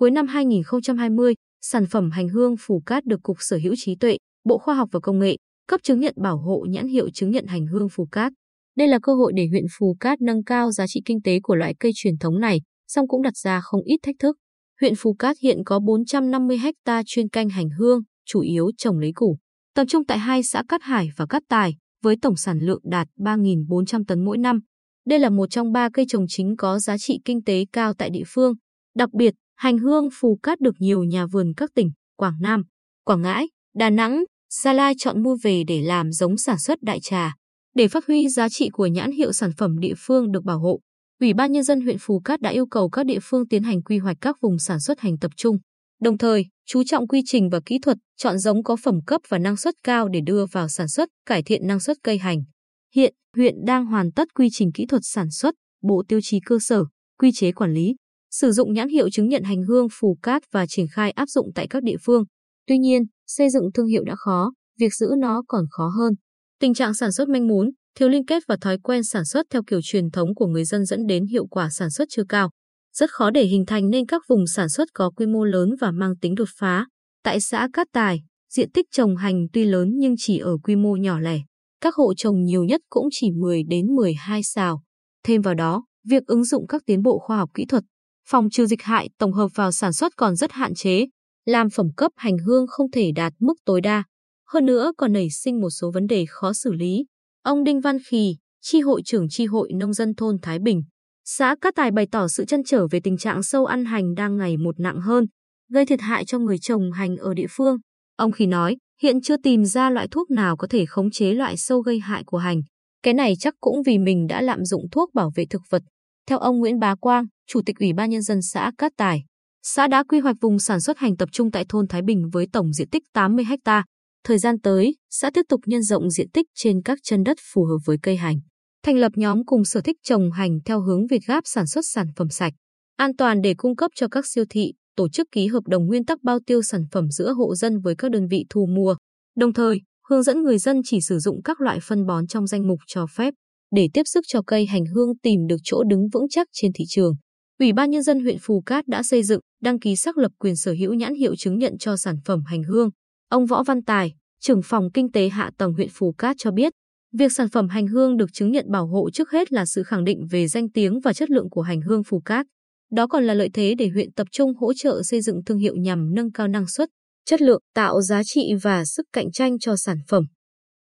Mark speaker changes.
Speaker 1: Cuối năm 2020, sản phẩm hành hương Phù Cát được Cục Sở hữu trí tuệ, Bộ Khoa học và Công nghệ cấp chứng nhận bảo hộ nhãn hiệu chứng nhận hành hương Phù Cát. Đây là cơ hội để huyện Phù Cát nâng cao giá trị kinh tế của loại cây truyền thống này, song cũng đặt ra không ít thách thức. Huyện Phù Cát hiện có 450 ha chuyên canh hành hương, chủ yếu trồng lấy củ, tập trung tại hai xã Cát Hải và Cát Tài, với tổng sản lượng đạt 3.400 tấn mỗi năm. Đây là một trong ba cây trồng chính có giá trị kinh tế cao tại địa phương. Đặc biệt, hành hương Phù Cát được nhiều nhà vườn các tỉnh Quảng Nam, Quảng Ngãi, Đà Nẵng, Gia Lai chọn mua về để làm giống sản xuất đại trà. Để phát huy giá trị của nhãn hiệu sản phẩm địa phương được bảo hộ, Ủy ban Nhân dân huyện Phù Cát đã yêu cầu các địa phương tiến hành quy hoạch các vùng sản xuất hành tập trung. Đồng thời, chú trọng quy trình và kỹ thuật, chọn giống có phẩm cấp và năng suất cao để đưa vào sản xuất, cải thiện năng suất cây hành. Hiện, huyện đang hoàn tất quy trình kỹ thuật sản xuất, bộ tiêu chí cơ sở, quy chế quản lý, sử dụng nhãn hiệu chứng nhận hành hương Phù Cát và triển khai áp dụng tại các địa phương. Tuy nhiên, xây dựng thương hiệu đã khó, việc giữ nó còn khó hơn. Tình trạng sản xuất manh mún, thiếu liên kết và thói quen sản xuất theo kiểu truyền thống của người dân dẫn đến hiệu quả sản xuất chưa cao. Rất khó để hình thành nên các vùng sản xuất có quy mô lớn và mang tính đột phá. Tại xã Cát Tài, diện tích trồng hành tuy lớn nhưng chỉ ở quy mô nhỏ lẻ. Các hộ trồng nhiều nhất cũng chỉ 10 đến 12 xào. Thêm vào đó, việc ứng dụng các tiến bộ khoa học kỹ thuật, phòng trừ dịch hại tổng hợp vào sản xuất còn rất hạn chế, làm phẩm cấp hành hương không thể đạt mức tối đa. Hơn nữa còn nảy sinh một số vấn đề khó xử lý. Ông Đinh Văn Khì, tri hội trưởng tri hội nông dân thôn Thái Bình, xã Cát Tài bày tỏ sự chăn trở về tình trạng sâu ăn hành đang ngày một nặng hơn, gây thiệt hại cho người trồng hành ở địa phương. Ông Khì nói, hiện chưa tìm ra loại thuốc nào có thể khống chế loại sâu gây hại của hành. Cái này chắc cũng vì mình đã lạm dụng thuốc bảo vệ thực vật. Theo ông Nguyễn Bá Quang, Chủ tịch Ủy ban Nhân dân xã Cát Tài, xã đã quy hoạch vùng sản xuất hành tập trung tại thôn Thái Bình với tổng diện tích 80 ha. Thời gian tới, xã tiếp tục nhân rộng diện tích trên các chân đất phù hợp với cây hành. Thành lập nhóm cùng sở thích trồng hành theo hướng Việt Gáp sản xuất sản phẩm sạch, an toàn để cung cấp cho các siêu thị, tổ chức ký hợp đồng nguyên tắc bao tiêu sản phẩm giữa hộ dân với các đơn vị thu mua. Đồng thời, hướng dẫn người dân chỉ sử dụng các loại phân bón trong danh mục cho phép để tiếp sức cho cây hành hương tìm được chỗ đứng vững chắc trên thị trường. Ủy ban Nhân dân huyện Phù Cát đã xây dựng, đăng ký xác lập quyền sở hữu nhãn hiệu chứng nhận cho sản phẩm hành hương. Ông Võ Văn Tài, trưởng phòng kinh tế hạ tầng huyện Phù Cát cho biết, việc sản phẩm hành hương được chứng nhận bảo hộ trước hết là sự khẳng định về danh tiếng và chất lượng của hành hương Phù Cát. Đó còn là lợi thế để huyện tập trung hỗ trợ xây dựng thương hiệu nhằm nâng cao năng suất, chất lượng, tạo giá trị và sức cạnh tranh cho sản phẩm.